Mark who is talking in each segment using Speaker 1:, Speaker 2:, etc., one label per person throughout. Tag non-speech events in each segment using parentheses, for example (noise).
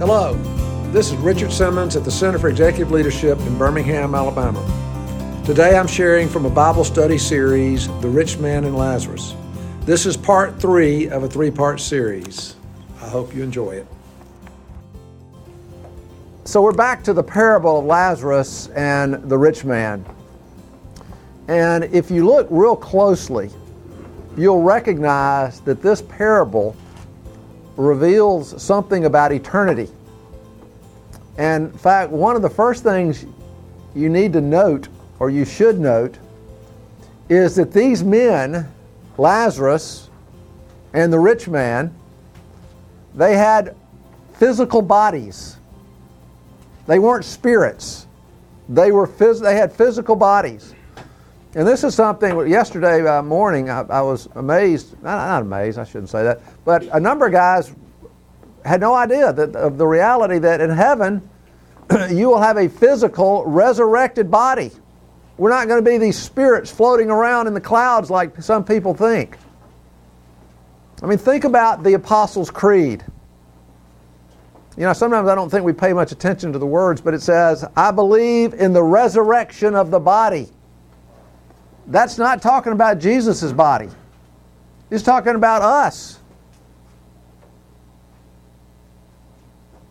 Speaker 1: Hello, this is Richard Simmons at the Center for Executive Leadership in Birmingham, Alabama. Today I'm sharing from a Bible study series, The Rich Man and Lazarus. This is part three of a three part series. I hope you enjoy it. So we're back to the parable of Lazarus and the rich man. And if you look real closely, you'll recognize that this parable reveals something about eternity. And in fact, one of the first things you need to note, or you should note, is that these men, Lazarus and the rich man, they had physical bodies. They weren't spirits. They were phys- they had physical bodies. And this is something, yesterday uh, morning, I, I, was amazed, not, not, amazed, I shouldn't say that, but a number of guys had no idea that, of the reality that in heaven, (clears throat) you will have a physical, resurrected body. We're not going to be these spirits floating around in the clouds like some people think. I mean, think about the Apostles' Creed. You know, sometimes I don't think we pay much attention to the words, but it says, I believe in the resurrection of the body. That's not talking about Jesus' body. He's talking about us.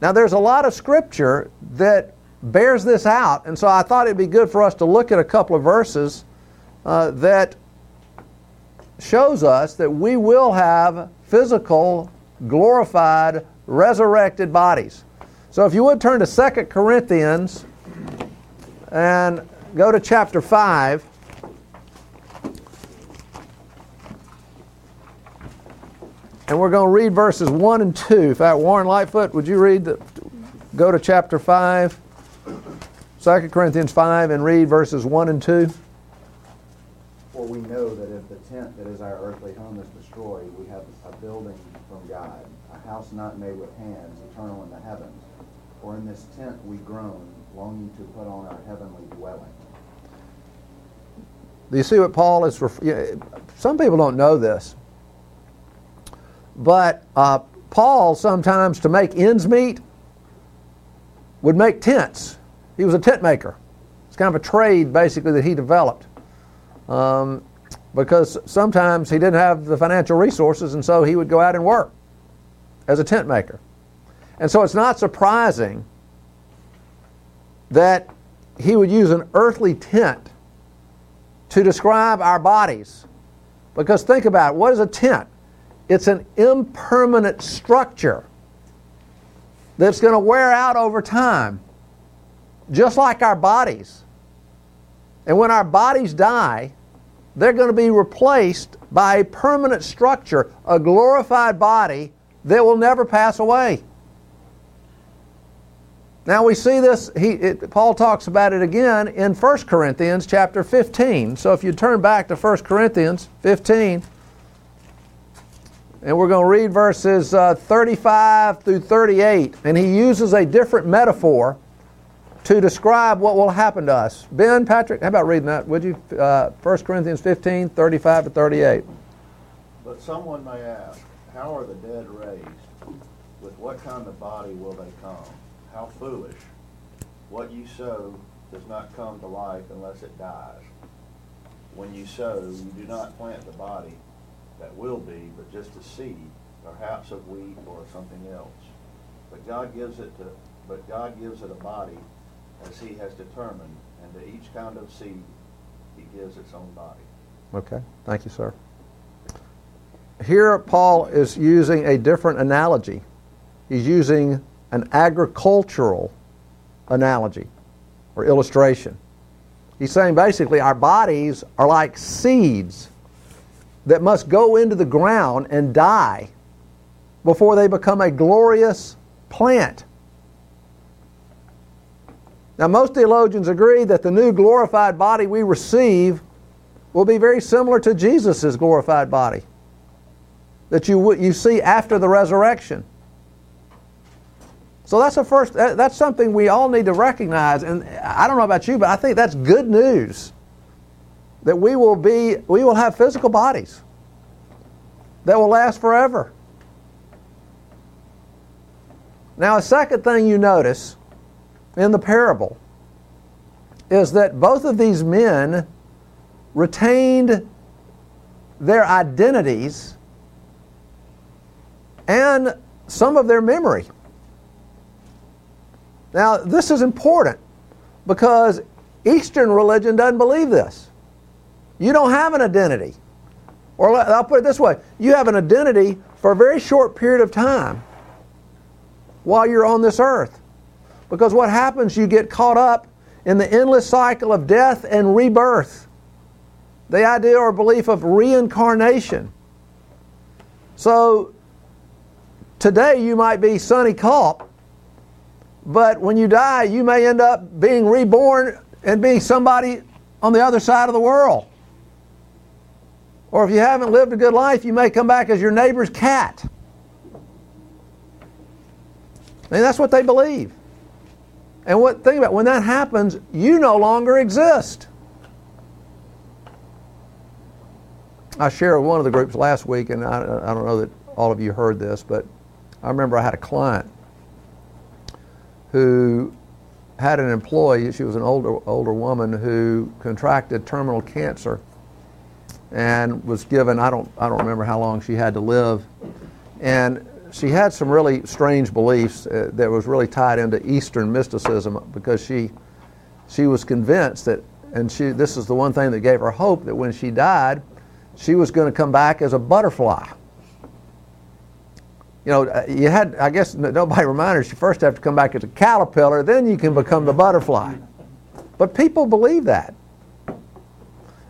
Speaker 1: Now, there's a lot of scripture that bears this out, and so I thought it'd be good for us to look at a couple of verses uh, that shows us that we will have physical, glorified, resurrected bodies. So, if you would turn to 2 Corinthians and go to chapter 5. And we're going to read verses 1 and 2. In fact, Warren Lightfoot, would you read the, go to chapter 5, 2 Corinthians 5, and read verses 1 and 2?
Speaker 2: For we know that if the tent that is our earthly home is destroyed, we have a building from God, a house not made with hands, eternal in the heavens. For in this tent we groan, longing to put on our heavenly dwelling.
Speaker 1: Do you see what Paul is? Some people don't know this, but uh, Paul sometimes, to make ends meet, would make tents. He was a tent maker. It's kind of a trade, basically, that he developed. Um, because sometimes he didn't have the financial resources, and so he would go out and work as a tent maker. And so it's not surprising that he would use an earthly tent to describe our bodies. Because think about it what is a tent? It's an impermanent structure that's going to wear out over time, just like our bodies. And when our bodies die, they're going to be replaced by a permanent structure, a glorified body that will never pass away. Now we see this, he, it, Paul talks about it again in 1 Corinthians chapter 15. So if you turn back to 1 Corinthians 15, and we're going to read verses uh, 35 through 38. And he uses a different metaphor to describe what will happen to us. Ben, Patrick, how about reading that, would you? Uh, 1 Corinthians 15, 35 to 38.
Speaker 3: But someone may ask, How are the dead raised? With what kind of body will they come? How foolish. What you sow does not come to life unless it dies. When you sow, you do not plant the body that will be, but just a seed, perhaps of wheat or something else. But God gives it to but God gives it a body as he has determined, and to each kind of seed he gives its own body.
Speaker 1: Okay, thank you, sir. Here, Paul is using a different analogy. He's using an agricultural analogy or illustration. He's saying basically our bodies are like seeds that must go into the ground and die before they become a glorious plant. Now, most theologians agree that the new glorified body we receive will be very similar to Jesus' glorified body that you, you see after the resurrection. So that's a first. That's something we all need to recognize. And I don't know about you, but I think that's good news. That we will be, we will have physical bodies that will last forever. Now, a second thing you notice in the parable is that both of these men retained their identities and some of their memory. Now, this is important because Eastern religion doesn't believe this. You don't have an identity. Or I'll put it this way you have an identity for a very short period of time while you're on this earth. Because what happens, you get caught up in the endless cycle of death and rebirth. The idea or belief of reincarnation. So today you might be Sonny Culp, but when you die, you may end up being reborn and being somebody on the other side of the world. Or if you haven't lived a good life, you may come back as your neighbor's cat. And that's what they believe. And what think about when that happens, you no longer exist. I shared one of the groups last week, and I, I don't know that all of you heard this, but I remember I had a client who had an employee. She was an older older woman who contracted terminal cancer and was given I don't I don't remember how long she had to live, and she had some really strange beliefs uh, that was really tied into Eastern mysticism because she she was convinced that and she this is the one thing that gave her hope that when she died, she was going to come back as a butterfly. You know, uh, you had I guess nobody reminded her you first have to come back as a caterpillar, then you can become the butterfly. But people believe that.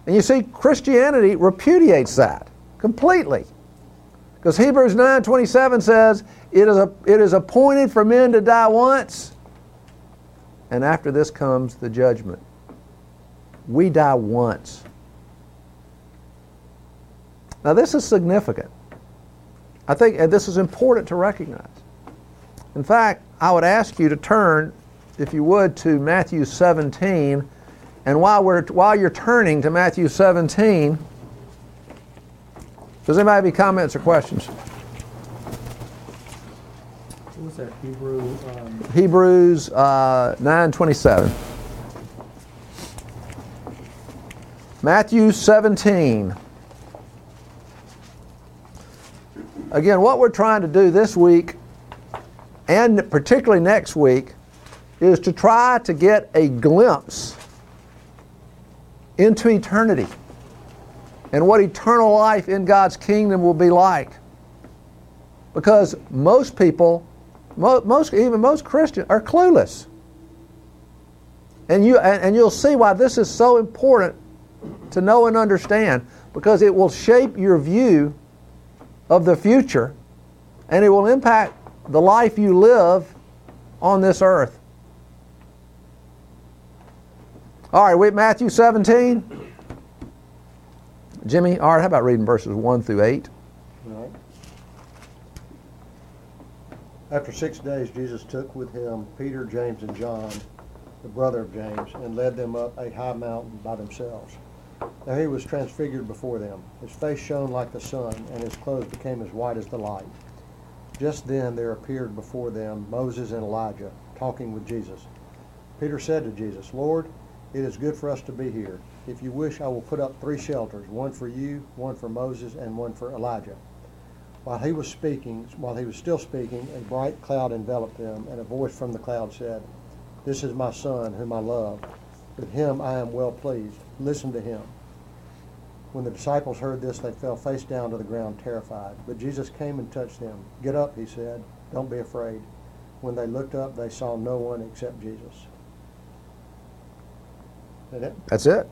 Speaker 1: And you see, Christianity repudiates that completely. Because Hebrews 9:27 says, it is, a, it is appointed for men to die once, and after this comes the judgment. We die once. Now, this is significant. I think this is important to recognize. In fact, I would ask you to turn, if you would, to Matthew 17 and while, we're, while you're turning to Matthew 17, does anybody have any comments or questions?
Speaker 4: What was that Hebrew? Um...
Speaker 1: Hebrews uh, 9:27. Matthew 17. Again, what we're trying to do this week, and particularly next week, is to try to get a glimpse into eternity and what eternal life in God's kingdom will be like. Because most people, most even most Christians, are clueless. And you and, and you'll see why this is so important to know and understand because it will shape your view of the future and it will impact the life you live on this earth. All right, we at Matthew 17. Jimmy, all right, how about reading verses 1 through 8? All right.
Speaker 5: After six days, Jesus took with him Peter, James, and John, the brother of James, and led them up a high mountain by themselves. There he was transfigured before them. His face shone like the sun, and his clothes became as white as the light. Just then there appeared before them Moses and Elijah, talking with Jesus. Peter said to Jesus, Lord, it is good for us to be here. If you wish, I will put up three shelters one for you, one for Moses, and one for Elijah. While he was speaking, while he was still speaking, a bright cloud enveloped them, and a voice from the cloud said, This is my son, whom I love. With him I am well pleased. Listen to him. When the disciples heard this, they fell face down to the ground, terrified. But Jesus came and touched them. Get up, he said. Don't be afraid. When they looked up, they saw no one except Jesus.
Speaker 1: That's it.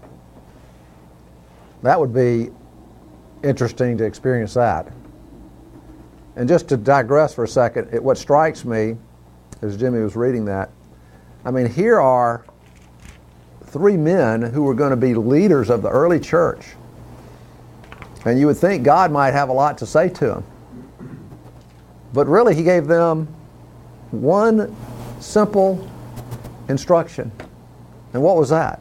Speaker 1: That would be interesting to experience that. And just to digress for a second, it, what strikes me as Jimmy was reading that, I mean, here are three men who were going to be leaders of the early church. And you would think God might have a lot to say to them. But really, He gave them one simple instruction. And what was that?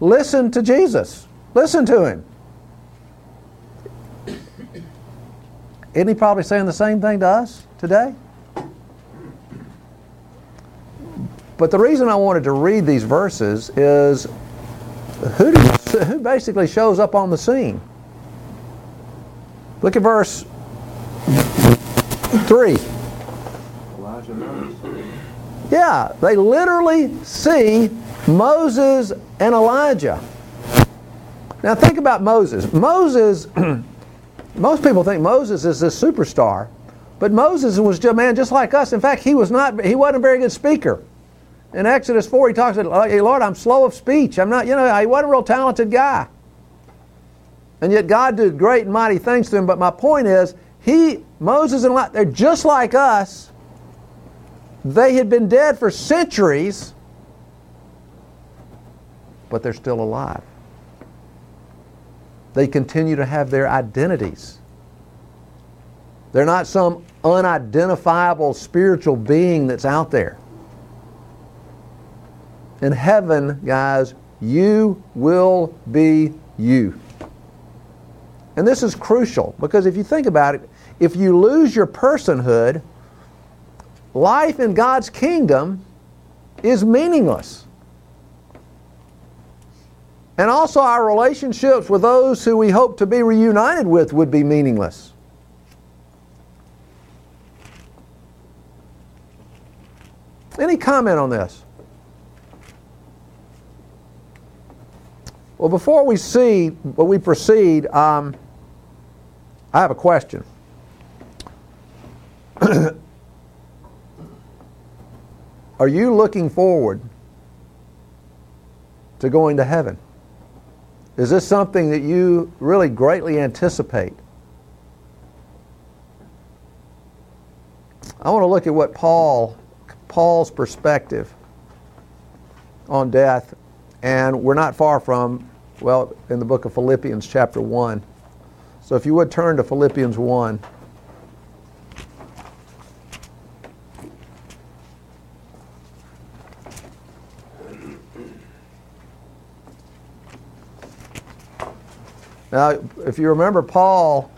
Speaker 1: Listen to Jesus. Listen to him. Isn't he probably saying the same thing to us today? But the reason I wanted to read these verses is who, do, who basically shows up on the scene? Look at verse 3.
Speaker 3: Elijah.
Speaker 1: Yeah, they literally see Moses and Elijah. Now think about Moses. Moses, (clears throat) most people think Moses is this superstar, but Moses was a man just like us. In fact, he was not. He wasn't a very good speaker. In Exodus 4, he talks about, hey, Lord, I'm slow of speech. I'm not, you know, he wasn't a real talented guy. And yet God did great and mighty things to him. But my point is, he, Moses and Elijah, they're just like us. They had been dead for centuries, but they're still alive. They continue to have their identities. They're not some unidentifiable spiritual being that's out there. In heaven, guys, you will be you. And this is crucial because if you think about it, if you lose your personhood, life in God's kingdom is meaningless. And also, our relationships with those who we hope to be reunited with would be meaningless. Any comment on this? Well, before we see, but we proceed, um, I have a question. (clears throat) Are you looking forward to going to heaven? Is this something that you really greatly anticipate? I want to look at what Paul Paul's perspective on death and we're not far from well in the book of Philippians chapter 1. So if you would turn to Philippians 1 Now, if you remember, Paul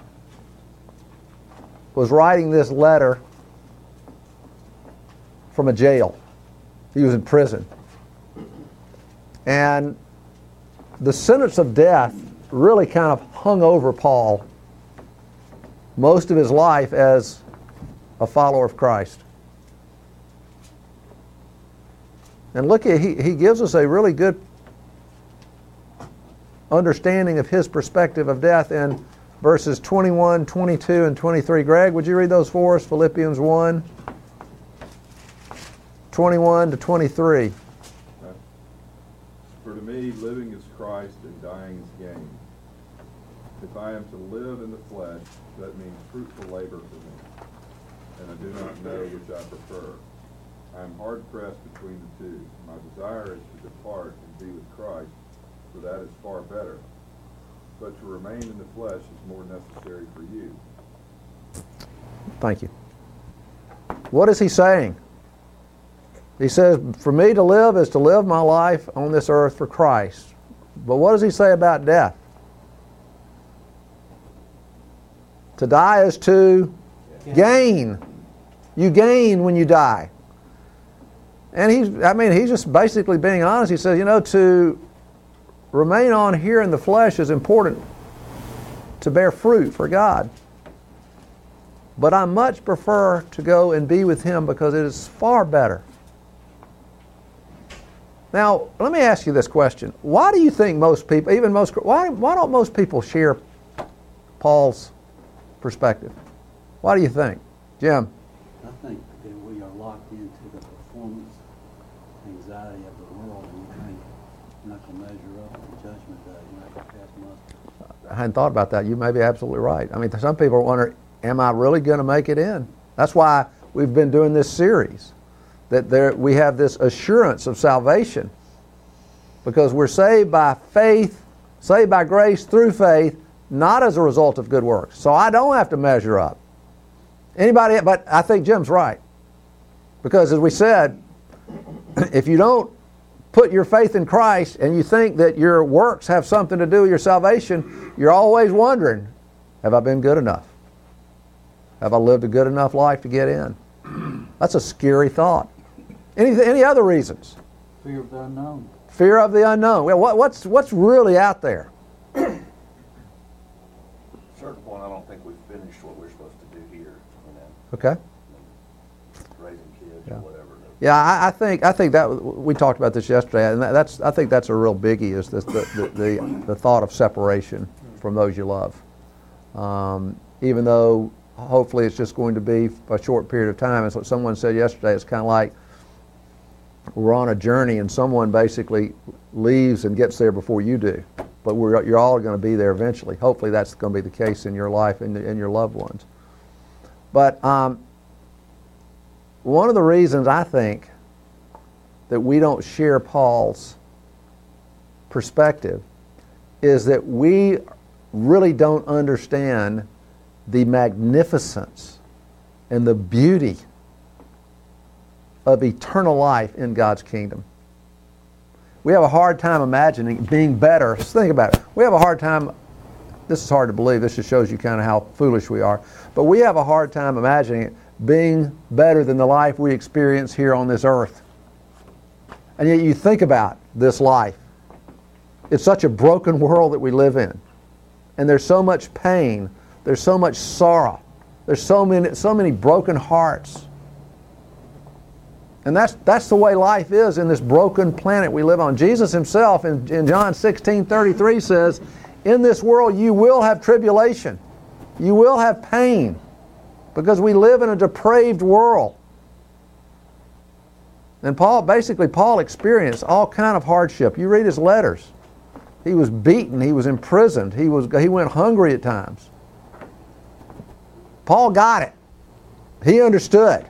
Speaker 1: was writing this letter from a jail. He was in prison. And the sentence of death really kind of hung over Paul most of his life as a follower of Christ. And look, he, he gives us a really good understanding of his perspective of death in verses 21, 22, and 23. Greg, would you read those for us? Philippians 1, 21 to 23.
Speaker 6: For to me, living is Christ and dying is gain. If I am to live in the flesh, that means fruitful labor for me, and I do not know which I prefer. I am hard pressed between the two. My desire is to depart and be with Christ for that is far better. But to remain in the flesh is more necessary for you.
Speaker 1: Thank you. What is he saying? He says, For me to live is to live my life on this earth for Christ. But what does he say about death? To die is to gain. You gain when you die. And he's, I mean, he's just basically being honest. He says, you know, to remain on here in the flesh is important to bear fruit for God. But I much prefer to go and be with Him because it is far better. Now, let me ask you this question. Why do you think most people, even most, why, why don't most people share Paul's perspective? Why do you think? Jim?
Speaker 7: I think that we are locked into the performance anxiety of the world and we think
Speaker 1: I hadn't thought about that. You may be absolutely right. I mean, some people wonder, am I really going to make it in? That's why we've been doing this series, that there, we have this assurance of salvation because we're saved by faith, saved by grace through faith, not as a result of good works. So I don't have to measure up. Anybody, but I think Jim's right. Because as we said, (clears throat) if you don't put your faith in Christ and you think that your works have something to do with your salvation, you're always wondering, have I been good enough? Have I lived a good enough life to get in? (clears throat) That's a scary thought. Any, any other reasons?
Speaker 7: Fear of the unknown.
Speaker 1: Fear of the unknown. Well, what, what's, what's really out there?
Speaker 3: certain point, I don't think we've finished what we're supposed to do here, you know,
Speaker 1: Okay.
Speaker 3: raising kids
Speaker 1: Yeah.
Speaker 3: or whatever.
Speaker 1: Yeah, I, I think I think that we talked about this yesterday, and that, that's I think that's a real biggie is the the, the, the thought of separation from those you love. Um, even though hopefully it's just going to be a short period of time, as what someone said yesterday, it's kind of like we're on a journey, and someone basically leaves and gets there before you do. But we're, you're all going to be there eventually. Hopefully, that's going to be the case in your life and, and your loved ones. But um, one of the reasons I think that we don't share Paul's perspective is that we really don't understand the magnificence and the beauty of eternal life in God's kingdom. We have a hard time imagining being better. Just think about it. We have a hard time, this is hard to believe, this just shows you kind of how foolish we are, but we have a hard time imagining it being better than the life we experience here on this earth. And yet you think about this life. It's such a broken world that we live in. And there's so much pain, there's so much sorrow, there's so many, so many broken hearts. And that's, that's the way life is in this broken planet we live on. Jesus himself in, in John 16 33 says, In this world you will have tribulation, you will have pain, because we live in a depraved world. And Paul, basically, Paul experienced all kind of hardship. You read his letters. He was beaten, he was imprisoned, he, was, he went hungry at times. Paul got it. He understood.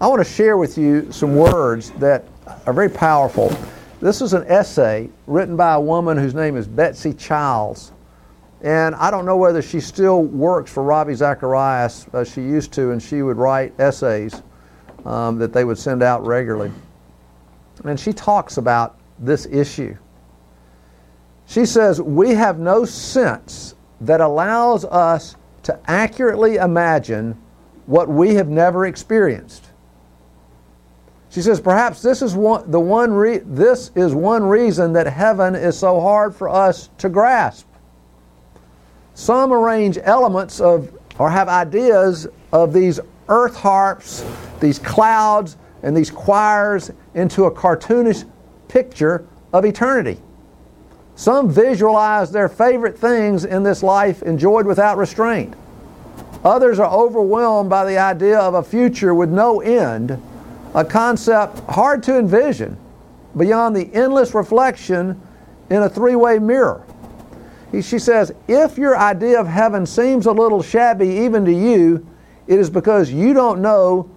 Speaker 1: I want to share with you some words that are very powerful. This is an essay written by a woman whose name is Betsy Childs. And I don't know whether she still works for Ravi Zacharias. Uh, she used to, and she would write essays um, that they would send out regularly. And she talks about this issue. She says, We have no sense that allows us to accurately imagine what we have never experienced. She says, perhaps this is one, the one re- this is one reason that heaven is so hard for us to grasp. Some arrange elements of, or have ideas of these earth harps, these clouds, and these choirs into a cartoonish picture of eternity. Some visualize their favorite things in this life enjoyed without restraint. Others are overwhelmed by the idea of a future with no end, a concept hard to envision beyond the endless reflection in a three way mirror. He, she says, if your idea of heaven seems a little shabby even to you, it is because you don't know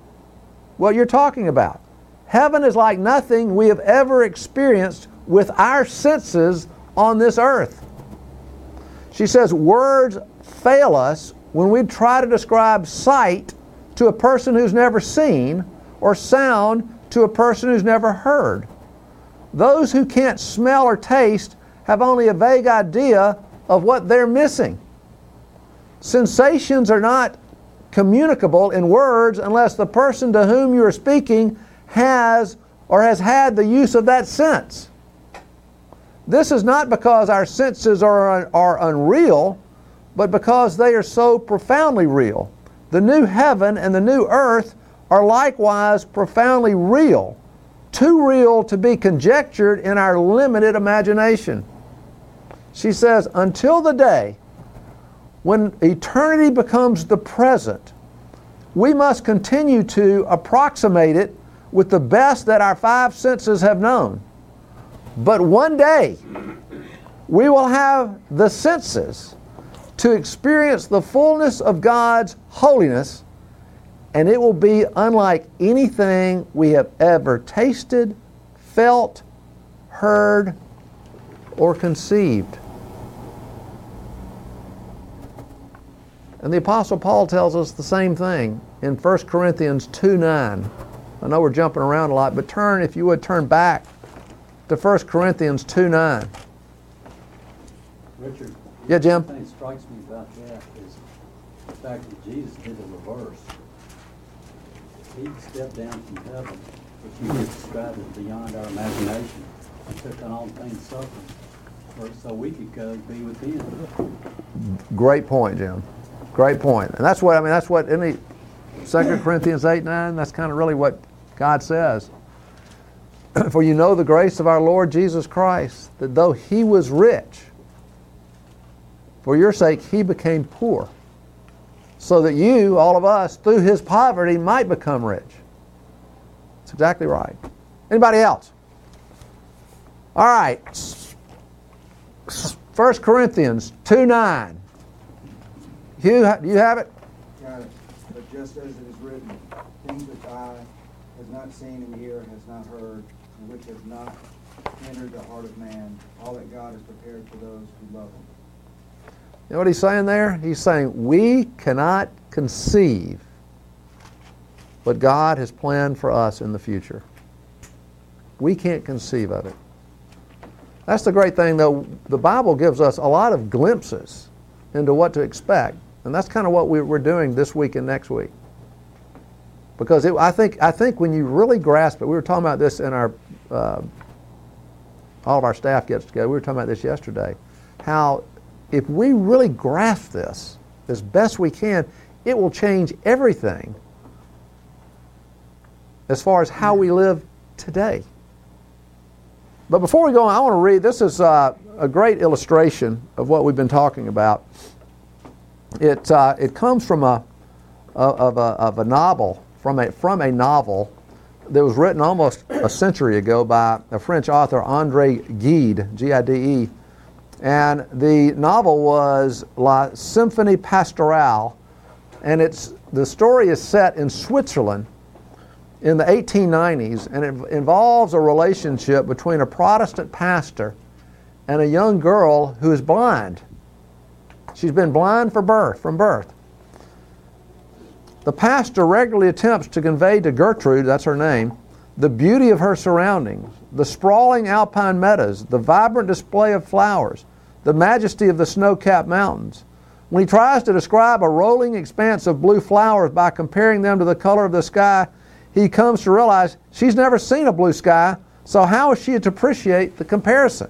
Speaker 1: what you're talking about. Heaven is like nothing we have ever experienced with our senses on this earth. She says, words fail us when we try to describe sight to a person who's never seen or sound to a person who's never heard. Those who can't smell or taste have only a vague idea of what they're missing. Sensations are not communicable in words unless the person to whom you are speaking has or has had the use of that sense. This is not because our senses are, are unreal, but because they are so profoundly real. The new heaven and the new earth are likewise profoundly real, too real to be conjectured in our limited imagination. She says, until the day when eternity becomes the present, we must continue to approximate it with the best that our five senses have known. But one day, we will have the senses to experience the fullness of God's holiness, and it will be unlike anything we have ever tasted, felt, heard, or conceived. And the Apostle Paul tells us the same thing in 1 Corinthians 2 9. I know we're jumping around a lot, but turn, if you would, turn back to 1 Corinthians 2 9.
Speaker 7: Richard?
Speaker 1: Yeah, Jim?
Speaker 7: One thing that strikes me about that is the fact that Jesus did the reverse. he stepped down from heaven, which you just described as beyond our imagination, and took on all things suffering, so we could go be with him.
Speaker 1: Great point, Jim. Great point. And that's what I mean. That's what in the Second Corinthians eight nine. That's kind of really what God says. (clears throat) For you know the grace of our Lord Jesus Christ, that though he was rich, for your sake he became poor, so that you, all of us, through his poverty might become rich. That's exactly right. Anybody else? All right. 1 Corinthians 2 9. Hugh, do you have it?
Speaker 8: Got it. But just as it is written, things which eye has not seen and ear has not heard, and which has not entered the heart of man, all that God has prepared for those who love him.
Speaker 1: You know what he's saying there? He's saying we cannot conceive what God has planned for us in the future. We can't conceive of it. That's the great thing, though. The Bible gives us a lot of glimpses into what to expect, and that's kind of what we- we're doing this week and next week. Because it, I think I think when you really grasp it, we were talking about this in our uh, all of our staff gets together. We were talking about this yesterday. How if we really grasp this as best we can, it will change everything as far as how we live today. But before we go on, I want to read this is uh, a great illustration of what we've been talking about. It, uh, it comes from a, of, a, of a novel, from a, from a novel that was written almost a century ago by a French author, Andre Gide, G I D E. And the novel was La Symphonie Pastorale, and it's, the story is set in Switzerland in the 1890s, and it involves a relationship between a Protestant pastor and a young girl who is blind. She's been blind for birth, from birth. The pastor regularly attempts to convey to Gertrude, that's her name, the beauty of her surroundings, the sprawling alpine meadows, the vibrant display of flowers, the majesty of the snow capped mountains. When he tries to describe a rolling expanse of blue flowers by comparing them to the color of the sky, he comes to realize she's never seen a blue sky, so how is she to appreciate the comparison?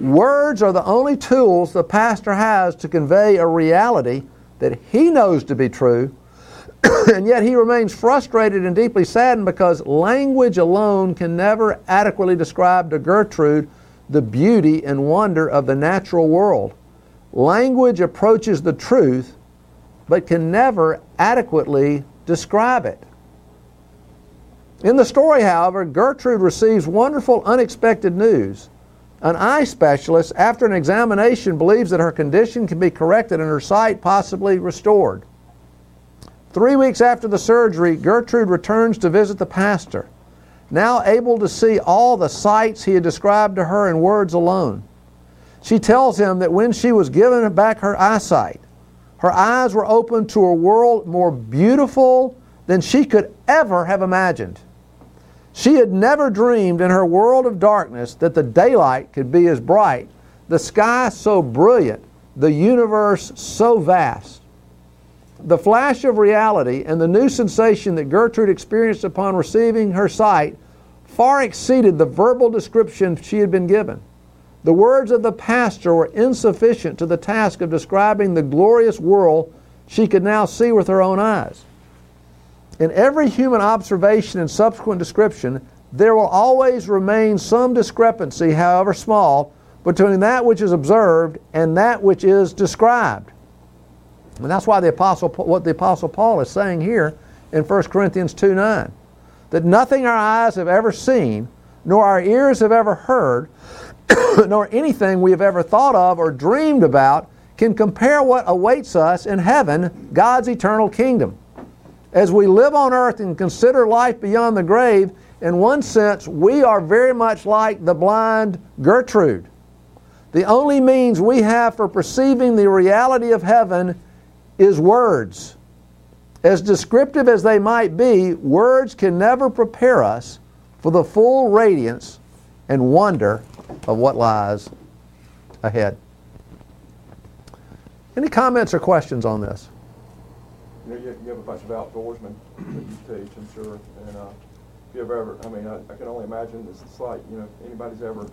Speaker 1: Words are the only tools the pastor has to convey a reality that he knows to be true, (clears throat) and yet he remains frustrated and deeply saddened because language alone can never adequately describe to Gertrude the beauty and wonder of the natural world. Language approaches the truth, but can never adequately describe it. In the story, however, Gertrude receives wonderful, unexpected news. An eye specialist, after an examination, believes that her condition can be corrected and her sight possibly restored. Three weeks after the surgery, Gertrude returns to visit the pastor, now able to see all the sights he had described to her in words alone. She tells him that when she was given back her eyesight, her eyes were opened to a world more beautiful than she could ever have imagined. She had never dreamed in her world of darkness that the daylight could be as bright, the sky so brilliant, the universe so vast. The flash of reality and the new sensation that Gertrude experienced upon receiving her sight far exceeded the verbal description she had been given. The words of the pastor were insufficient to the task of describing the glorious world she could now see with her own eyes. In every human observation and subsequent description, there will always remain some discrepancy, however small, between that which is observed and that which is described. And that's why the apostle, what the apostle Paul is saying here in 1 Corinthians 2 9. That nothing our eyes have ever seen, nor our ears have ever heard, (coughs) nor anything we have ever thought of or dreamed about can compare what awaits us in heaven, God's eternal kingdom. As we live on earth and consider life beyond the grave, in one sense, we are very much like the blind Gertrude. The only means we have for perceiving the reality of heaven is words. As descriptive as they might be, words can never prepare us for the full radiance and wonder of what lies ahead. Any comments or questions on this?
Speaker 9: You know, you, you have a bunch of outdoorsmen that you teach, I'm sure, and, uh, if you've ever, I mean, I, I can only imagine this, it's like, you know, if anybody's ever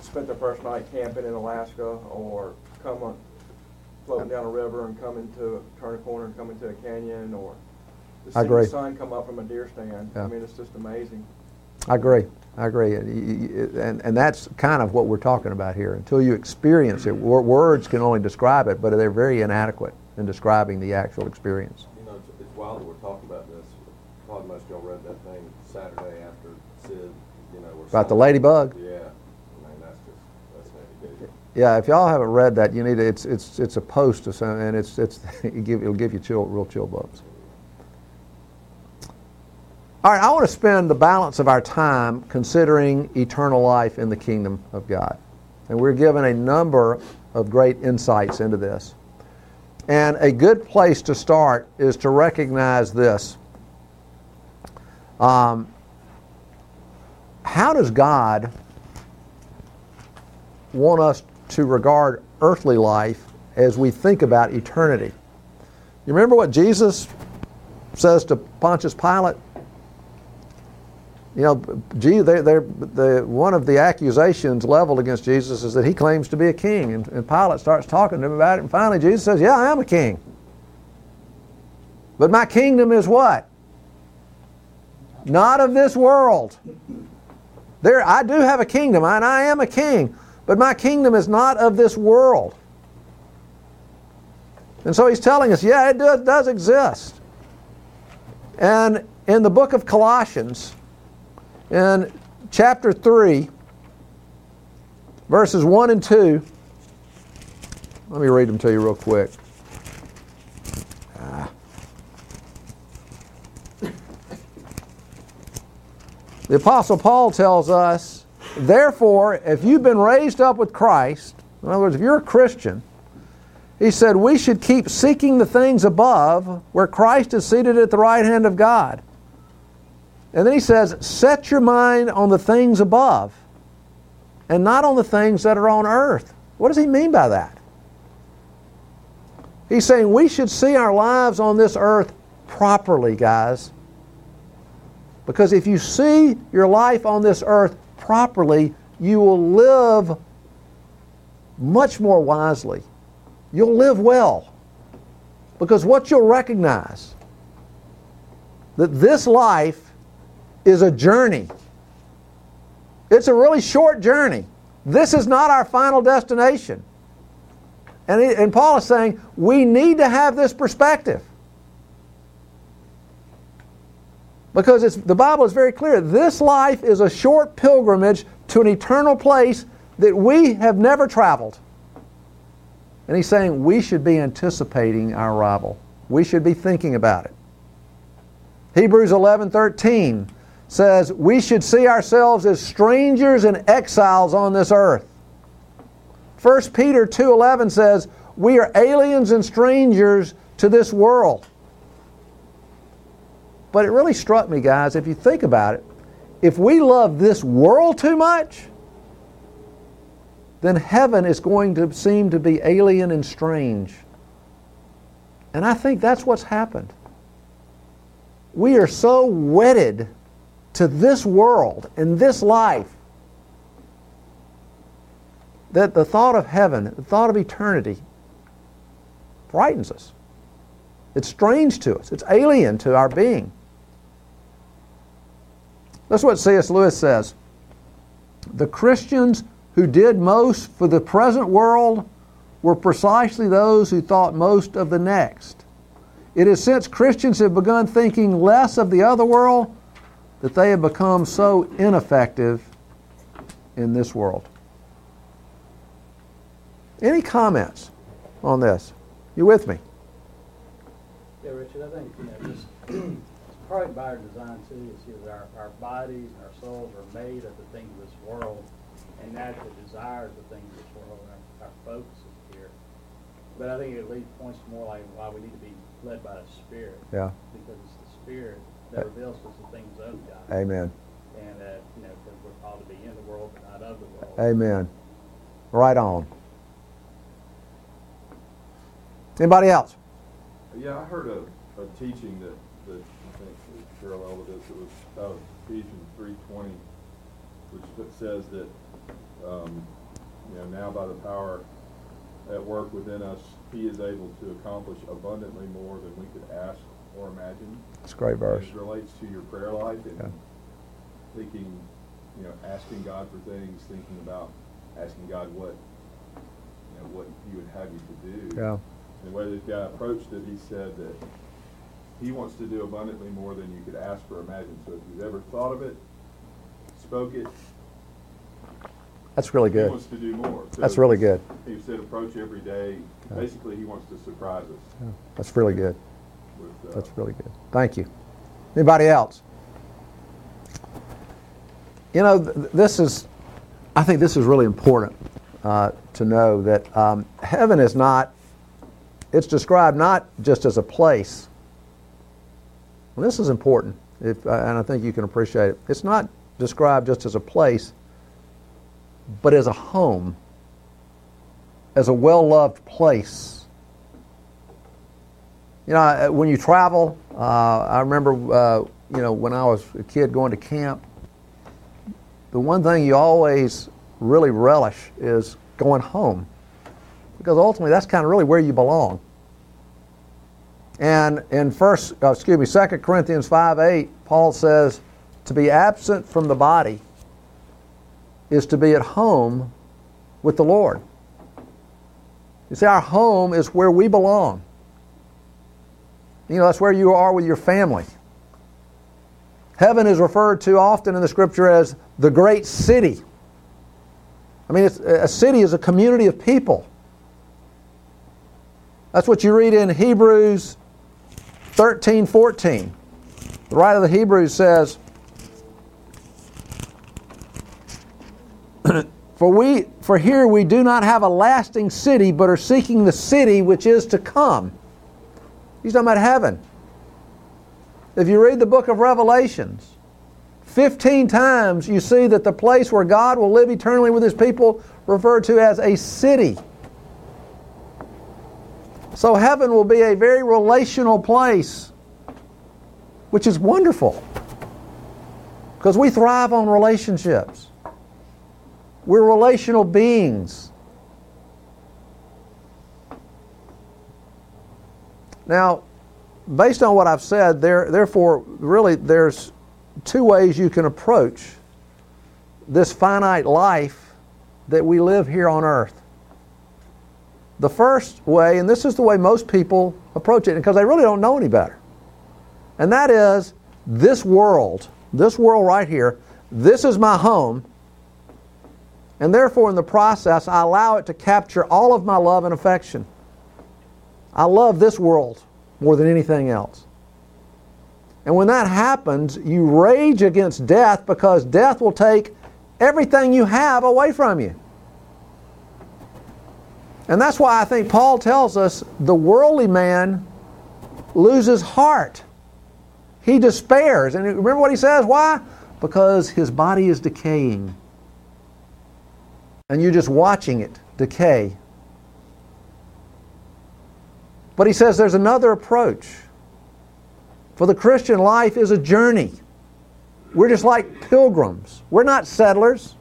Speaker 9: spent their first night camping in Alaska or come on, floating down a river and come into, turn a corner and come into a canyon or to
Speaker 1: I
Speaker 9: see
Speaker 1: agree.
Speaker 9: the sun come up from a deer stand.
Speaker 1: Yeah.
Speaker 9: I mean, it's just amazing.
Speaker 1: I agree. I agree. And, y- y- and, and that's kind of what we're talking about here. Until you experience it, wor- words can only describe it, but they're very inadequate in describing the actual experience.
Speaker 10: You know, it's, it's wild that we're talking about this. Probably most of y'all read that thing Saturday after Sid, you know.
Speaker 1: About the ladybug?
Speaker 10: Yeah. I mean, that's just, that's heavy.
Speaker 1: Yeah, if y'all haven't read that, you need to, it's, it's, it's a post or something, and it's, it's, (laughs) it give, it'll give you chill, real chill bumps. All right, I want to spend the balance of our time considering eternal life in the kingdom of God. And we're given a number of great insights into this. And a good place to start is to recognize this. Um, how does God want us to regard earthly life as we think about eternity. You remember what Jesus says to Pontius Pilate? You know, gee, they, they're, the, one of the accusations leveled against Jesus is that he claims to be a king. And, and Pilate starts talking to him about it. And finally, Jesus says, Yeah, I am a king. But my kingdom is what? Not of this world. There, I do have a kingdom, and I am a king, but my kingdom is not of this world. And so he's telling us, yeah, it does, does exist. And in the book of Colossians, in chapter 3, verses 1 and 2, let me read them to you real quick. Ah. The Apostle Paul tells us, therefore, if you've been raised up with Christ, in other words, if you're a Christian, he said, we should keep seeking the things above where Christ is seated at the right hand of God. And then he says, set your mind on the things above and not on the things that are on earth. What does he mean by that? He's saying we should see our lives on this earth properly, guys. Because if you see your life on this earth properly, you will live much more wisely. You'll live well. Because what you'll recognize that this life is a journey. It's a really short journey. This is not our final destination. And, and Paul is saying we need to have this perspective. Because it's, the Bible is very clear. This life is a short pilgrimage to an eternal place that we have never traveled. And he's saying we should be anticipating our arrival. We should be thinking about it. Hebrews 11:13 says we should see ourselves as strangers and exiles on this earth. 1 Peter 2:11 says we are aliens and strangers to this world. But it really struck me, guys, if you think about it, if we love this world too much, then heaven is going to seem to be alien and strange. And I think that's what's happened. We are so wedded to this world and this life that the thought of heaven, the thought of eternity, frightens us. It's strange to us, it's alien to our being. That's what C.S. Lewis says. The Christians who did most for the present world were precisely those who thought most of the next. It is since Christians have begun thinking less of the other world that they have become so ineffective in this world. Any comments on this? You with me?
Speaker 7: Yeah, Richard, I think, you know, just, (clears throat) it's probably by our design too, is you know, our, our bodies and our souls are made of the things of this world, and naturally desires the things of this world, and our, our focus is here. But I think it leads points to more like why we need to be led by the Spirit,
Speaker 1: Yeah.
Speaker 7: because it's the Spirit that reveals to us the things of God.
Speaker 1: Amen.
Speaker 7: And that, you know, because we're called to be in the world, but not of the world.
Speaker 1: Amen. Right on. Anybody else?
Speaker 6: Yeah, I heard a a teaching that, that I think is parallel to this, it was out of Ephesians three twenty, which says that, um, you know, now by the power at work within us, he is able to accomplish abundantly more than we could ask or imagine.
Speaker 1: It's a great verse.
Speaker 6: It relates to your prayer life
Speaker 1: Yeah.
Speaker 6: and thinking, you know, asking God for things, thinking about asking God what, you know, what he would have you to do.
Speaker 1: Yeah.
Speaker 6: And the way this guy approached it, he said that he wants to do abundantly more than you could ask or imagine. So if you've ever thought of it, spoke it,
Speaker 1: That's really good.
Speaker 6: he wants to do more. So
Speaker 1: That's really good.
Speaker 6: He said approach every day. Basically, he wants to surprise us
Speaker 1: Yeah, That's really good. That's really good. Thank you. Anybody else? You know, th- this is, I think this is really important uh, to know that um, heaven is not, it's described not just as a place. And this is important, if, uh, and I think you can appreciate it. It's not described just as a place, but as a home, as a well loved place. You know, uh, when you travel, uh, I remember, uh, you know, when I was a kid going to camp, the one thing you always really relish is going home. Because ultimately, that's kind of really where you belong. And in first, uh, excuse me, 2 Corinthians 5 8, Paul says, to be absent from the body is to be at home with the Lord. You see, our home is where we belong. You know, that's where you are with your family. Heaven is referred to often in the scripture as the great city. I mean, a city is a community of people. That's what you read in Hebrews 13 14. The writer of the Hebrews says, (clears throat) For we for here we do not have a lasting city, but are seeking the city which is to come. He's talking about heaven. If you read the book of Revelations, 15 times you see that the place where God will live eternally with his people referred to as a city. So heaven will be a very relational place, which is wonderful. Because we thrive on relationships. We're relational beings. Now, based on what I've said, there, therefore, really, there's two ways you can approach this finite life that we live here on earth. The first way, and this is the way most people approach it because they really don't know any better, and that is this world, this world right here, this is my home, and therefore, in the process, I allow it to capture all of my love and affection. I love this world more than anything else. And when that happens, you rage against death because death will take everything you have away from you. And that's why I think Paul tells us the worldly man loses heart. He despairs. And remember what he says? Why? Because his body is decaying. And you're just watching it decay. But he says there's another approach. For the Christian life is a journey. We're just like pilgrims. We're not settlers.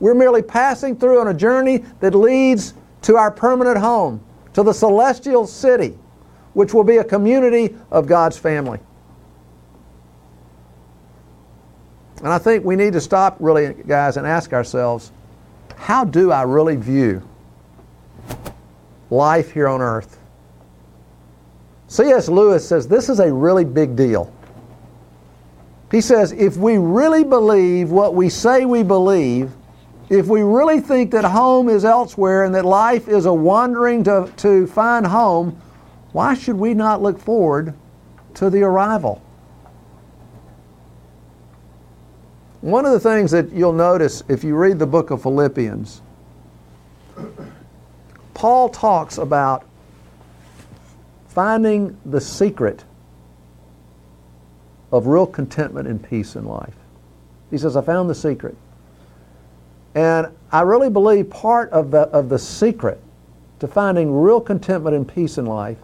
Speaker 1: We're merely passing through on a journey that leads to our permanent home, to the celestial city, which will be a community of God's family. And I think we need to stop, really, guys, and ask ourselves how do I really view life here on earth? C.S. Lewis says this is a really big deal. He says if we really believe what we say we believe, if we really think that home is elsewhere and that life is a wandering to, to find home, why should we not look forward to the arrival? One of the things that you'll notice if you read the book of Philippians, Paul talks about finding the secret of real contentment and peace in life. He says, I found the secret. And I really believe part of the, of the secret to finding real contentment and peace in life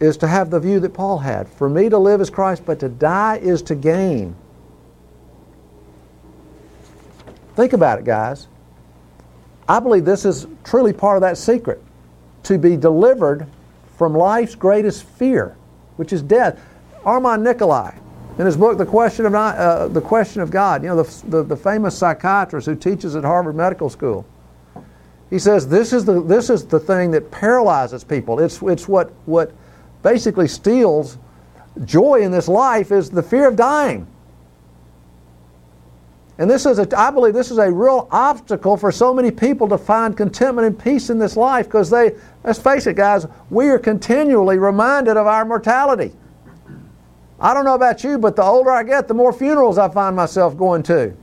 Speaker 1: is to have the view that Paul had. For me to live is Christ, but to die is to gain. Think about it, guys. I believe this is truly part of that secret to be delivered from life's greatest fear, which is death. Armand Nicholi, in his book, The Question of, uh, the Question of God, you know, the, the, the famous psychiatrist who teaches at Harvard Medical School, he says this is the, this is the thing that paralyzes people. It's, it's what, what basically steals joy in this life is the fear of dying. And this is, a, I believe, this is a real obstacle for so many people to find contentment and peace in this life because they, let's face it, guys, we are continually reminded of our mortality. I don't know about you, but the older I get, the more funerals I find myself going to.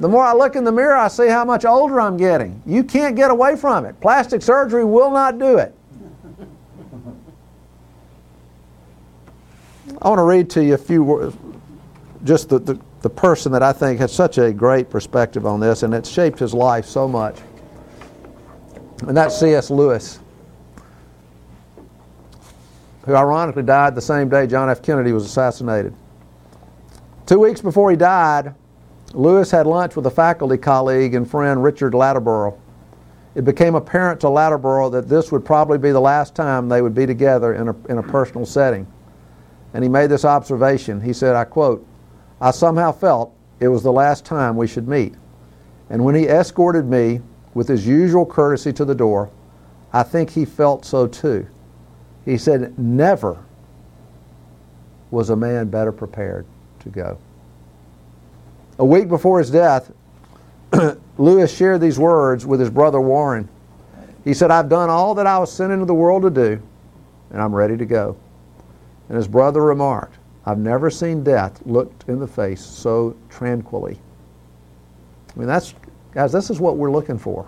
Speaker 1: The more I look in the mirror, I see how much older I'm getting. You can't get away from it. Plastic surgery will not do it. I want to read to you a few words, just the, the, the person that I think has such a great perspective on this, and it's shaped his life so much. And that's C.S. Lewis, who ironically died the same day John F. Kennedy was assassinated. Two weeks before he died, Lewis had lunch with a faculty colleague and friend, Richard Ladborough. It became apparent to Ladborough that this would probably be the last time they would be together in a, in a personal setting. And he made this observation. He said, I quote, I somehow felt it was the last time we should meet. And when he escorted me with his usual courtesy to the door, I think he felt so too. He said, Never was a man better prepared to go. A week before his death, (clears throat) Lewis shared these words with his brother Warren. He said, I've done all that I was sent into the world to do, and I'm ready to go. And his brother remarked, I've never seen death looked in the face so tranquilly. I mean, that's, guys, this is what we're looking for.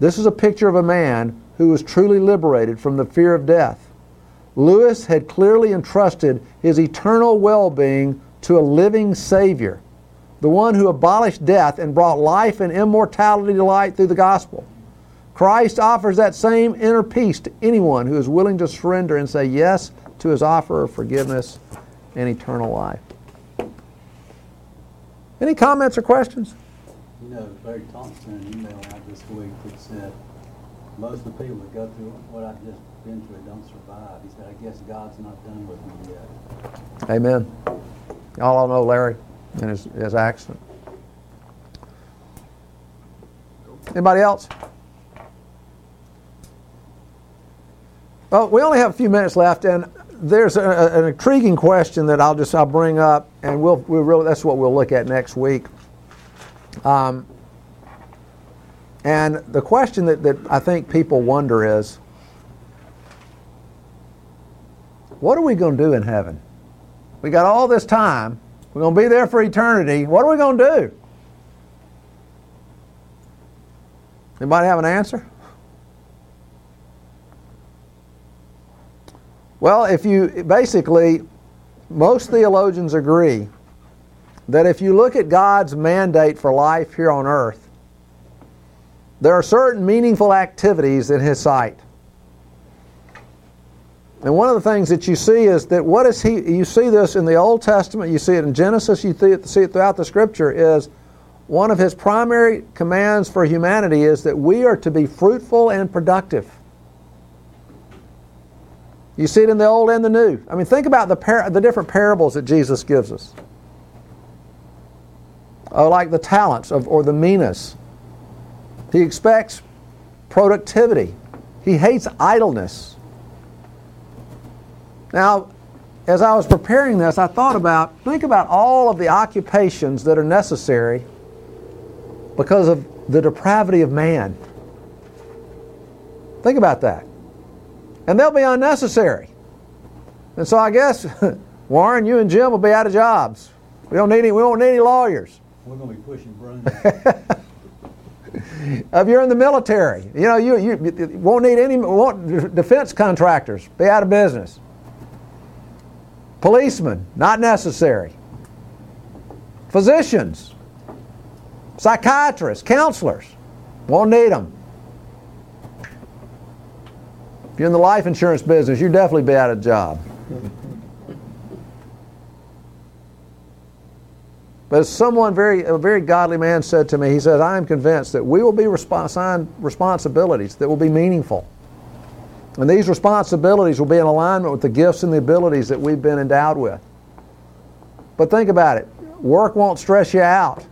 Speaker 1: This is a picture of a man who was truly liberated from the fear of death. Lewis had clearly entrusted his eternal well being to a living Savior, the one who abolished death and brought life and immortality to light through the gospel. Christ offers that same inner peace to anyone who is willing to surrender and say yes to his offer of forgiveness and eternal life. Any comments or questions?
Speaker 11: You know, Barry Thompson, an email out this week that said most of the people that go through what I've just been through don't survive. He said, I guess God's not done with me yet.
Speaker 1: Amen. Y'all all know Larry and his, his accident. Anybody else? Well, we only have a few minutes left, and there's a, an intriguing question that I'll just I'll bring up, and we'll we really that's what we'll look at next week. Um, and the question that, that I think people wonder is, what are we going to do in heaven? We got all this time. We're going to be there for eternity. What are we going to do? Anybody have an answer? Well, if you basically, most theologians agree that if you look at God's mandate for life here on earth, there are certain meaningful activities in His sight. And one of the things that you see is that what is He, you see this in the Old Testament, you see it in Genesis, you see it, throughout the Scripture, is one of His primary commands for humanity is that we are to be fruitful and productive. You see it in the Old and the New. I mean, think about the, par- the different parables that Jesus gives us. Oh, like the talents of, or the minas. He expects productivity. He hates idleness. Now, as I was preparing this, I thought about, think about all of the occupations that are necessary because of the depravity of man. Think about that and they'll be unnecessary. And so I guess, (laughs) Warren, you and Jim will be out of jobs. We don't need any, we won't need any lawyers.
Speaker 11: We're going to be pushing brooms. (laughs) (laughs)
Speaker 1: if you're in the military, you know, you, you, you won't need any, won't, defense contractors, be out of business. Policemen, not necessary. Physicians, psychiatrists, counselors, won't need them. If you're in the life insurance business, you'd definitely be out of job. But someone very, a very godly man said to me, he said, I am convinced that we will be resp- assigned responsibilities that will be meaningful. And these responsibilities will be in alignment with the gifts and the abilities that we've been endowed with. But think about it work won't stress you out.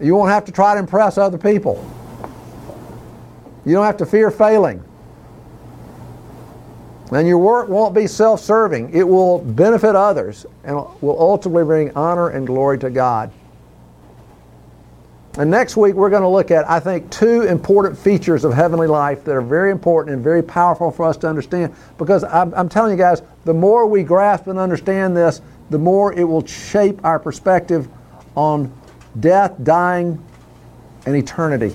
Speaker 1: You won't have to try to impress other people. You don't have to fear failing. And your work won't be self serving, it will benefit others and will ultimately bring honor and glory to God. And next week, we're going to look at, I think, two important features of heavenly life that are very important and very powerful for us to understand. Because I'm, I'm, telling you guys, the more we grasp and understand this, the more it will shape our perspective on death, dying, and eternity.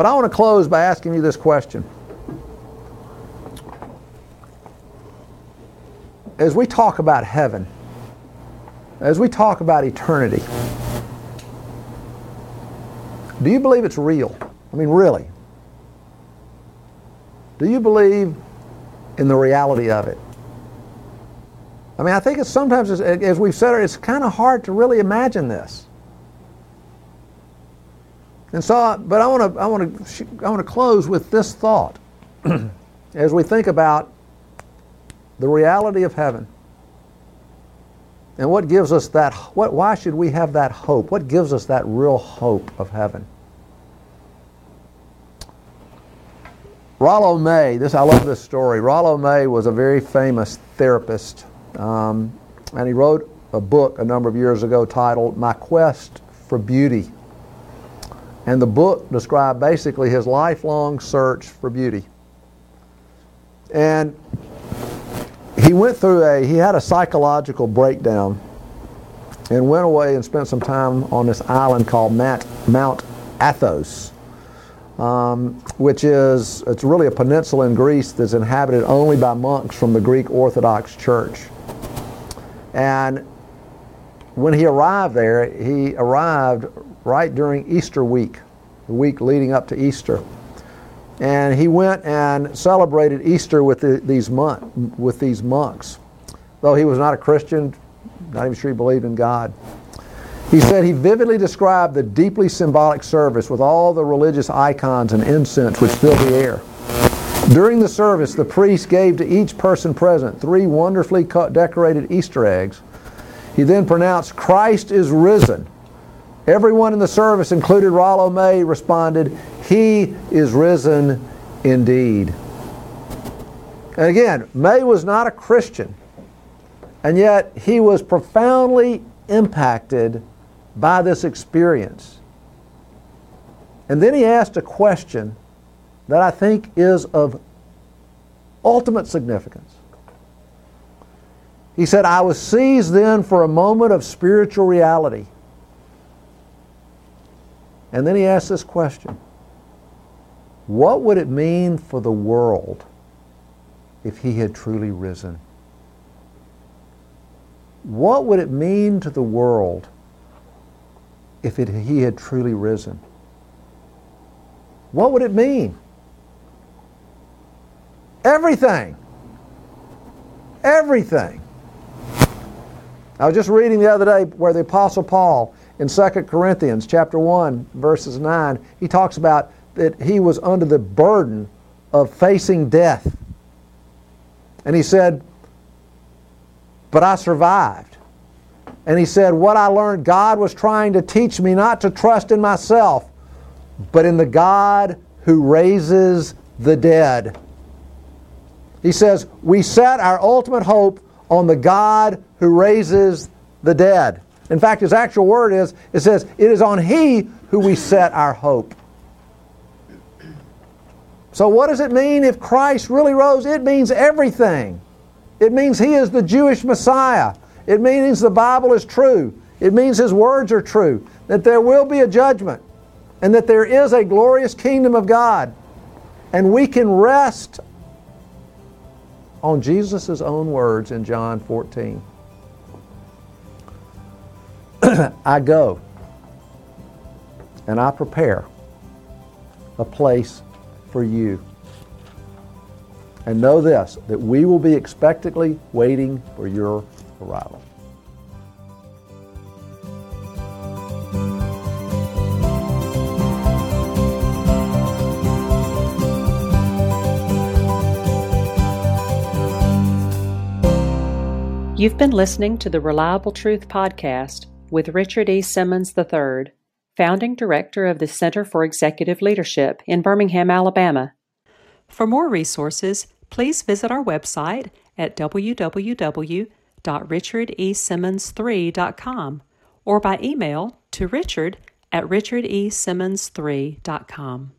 Speaker 1: But I want to close by asking you this question. As we talk about heaven, as we talk about eternity, do you believe it's real? I mean, really? Do you believe in the reality of it? I mean, I think it's sometimes, as we've said, it's kind of hard to really imagine this. And so, but I want to I want to I want to close with this thought (clears throat) as we think about the reality of heaven. And what gives us that what why should we have that hope? What gives us that real hope of heaven? Rollo May, this I love this story. Rollo May was a very famous therapist, um, and he wrote a book a number of years ago titled "My Quest for Beauty." And the book described basically his lifelong search for beauty. And he went through a, he had a psychological breakdown and went away and spent some time on this island called Mount, Mount Athos, um, which is, it's really a peninsula in Greece that's inhabited only by monks from the Greek Orthodox Church. And when he arrived there, he arrived right during Easter week, the week leading up to Easter. And he went and celebrated Easter with the, these mon- with these monks. Though he was not a Christian, not even sure he believed in God. He said he vividly described the deeply symbolic service with all the religious icons and incense which filled the air. During the service, the priest gave to each person present three wonderfully decorated Easter eggs. He then pronounced, Christ is risen. Everyone in the service, included Rollo May, responded, He is risen indeed. And again, May was not a Christian, and yet he was profoundly impacted by this experience. And then he asked a question that I think is of ultimate significance. He said, I was seized then for a moment of spiritual reality. And then he asked this question What would it mean for the world if he had truly risen? What would it mean to the world if it, he had truly risen? What would it mean? Everything. Everything. I was just reading the other day where the Apostle Paul in 2 Corinthians chapter 1 verses 9 he talks about that he was under the burden of facing death. And he said but I survived. And he said what I learned God was trying to teach me not to trust in myself but in the God who raises the dead. He says we set our ultimate hope on the God who raises the dead in fact, his actual word is, it says, it is on he who we set our hope. So, what does it mean if Christ really rose? It means everything. It means he is the Jewish Messiah. It means the Bible is true. It means his words are true. That there will be a judgment. And that there is a glorious kingdom of God. And we can rest on Jesus' own words in John 14. (coughs) I go and I prepare a place for you. And know this that we will be expectantly waiting for your arrival.
Speaker 12: You've been listening to the Reliable Truth Podcast with Richard E. Simmons III, founding director of the Center for Executive Leadership in Birmingham, Alabama. For more resources, please visit our website at www.richardesimmons3.com or by email to richard at richardesimmons3.com.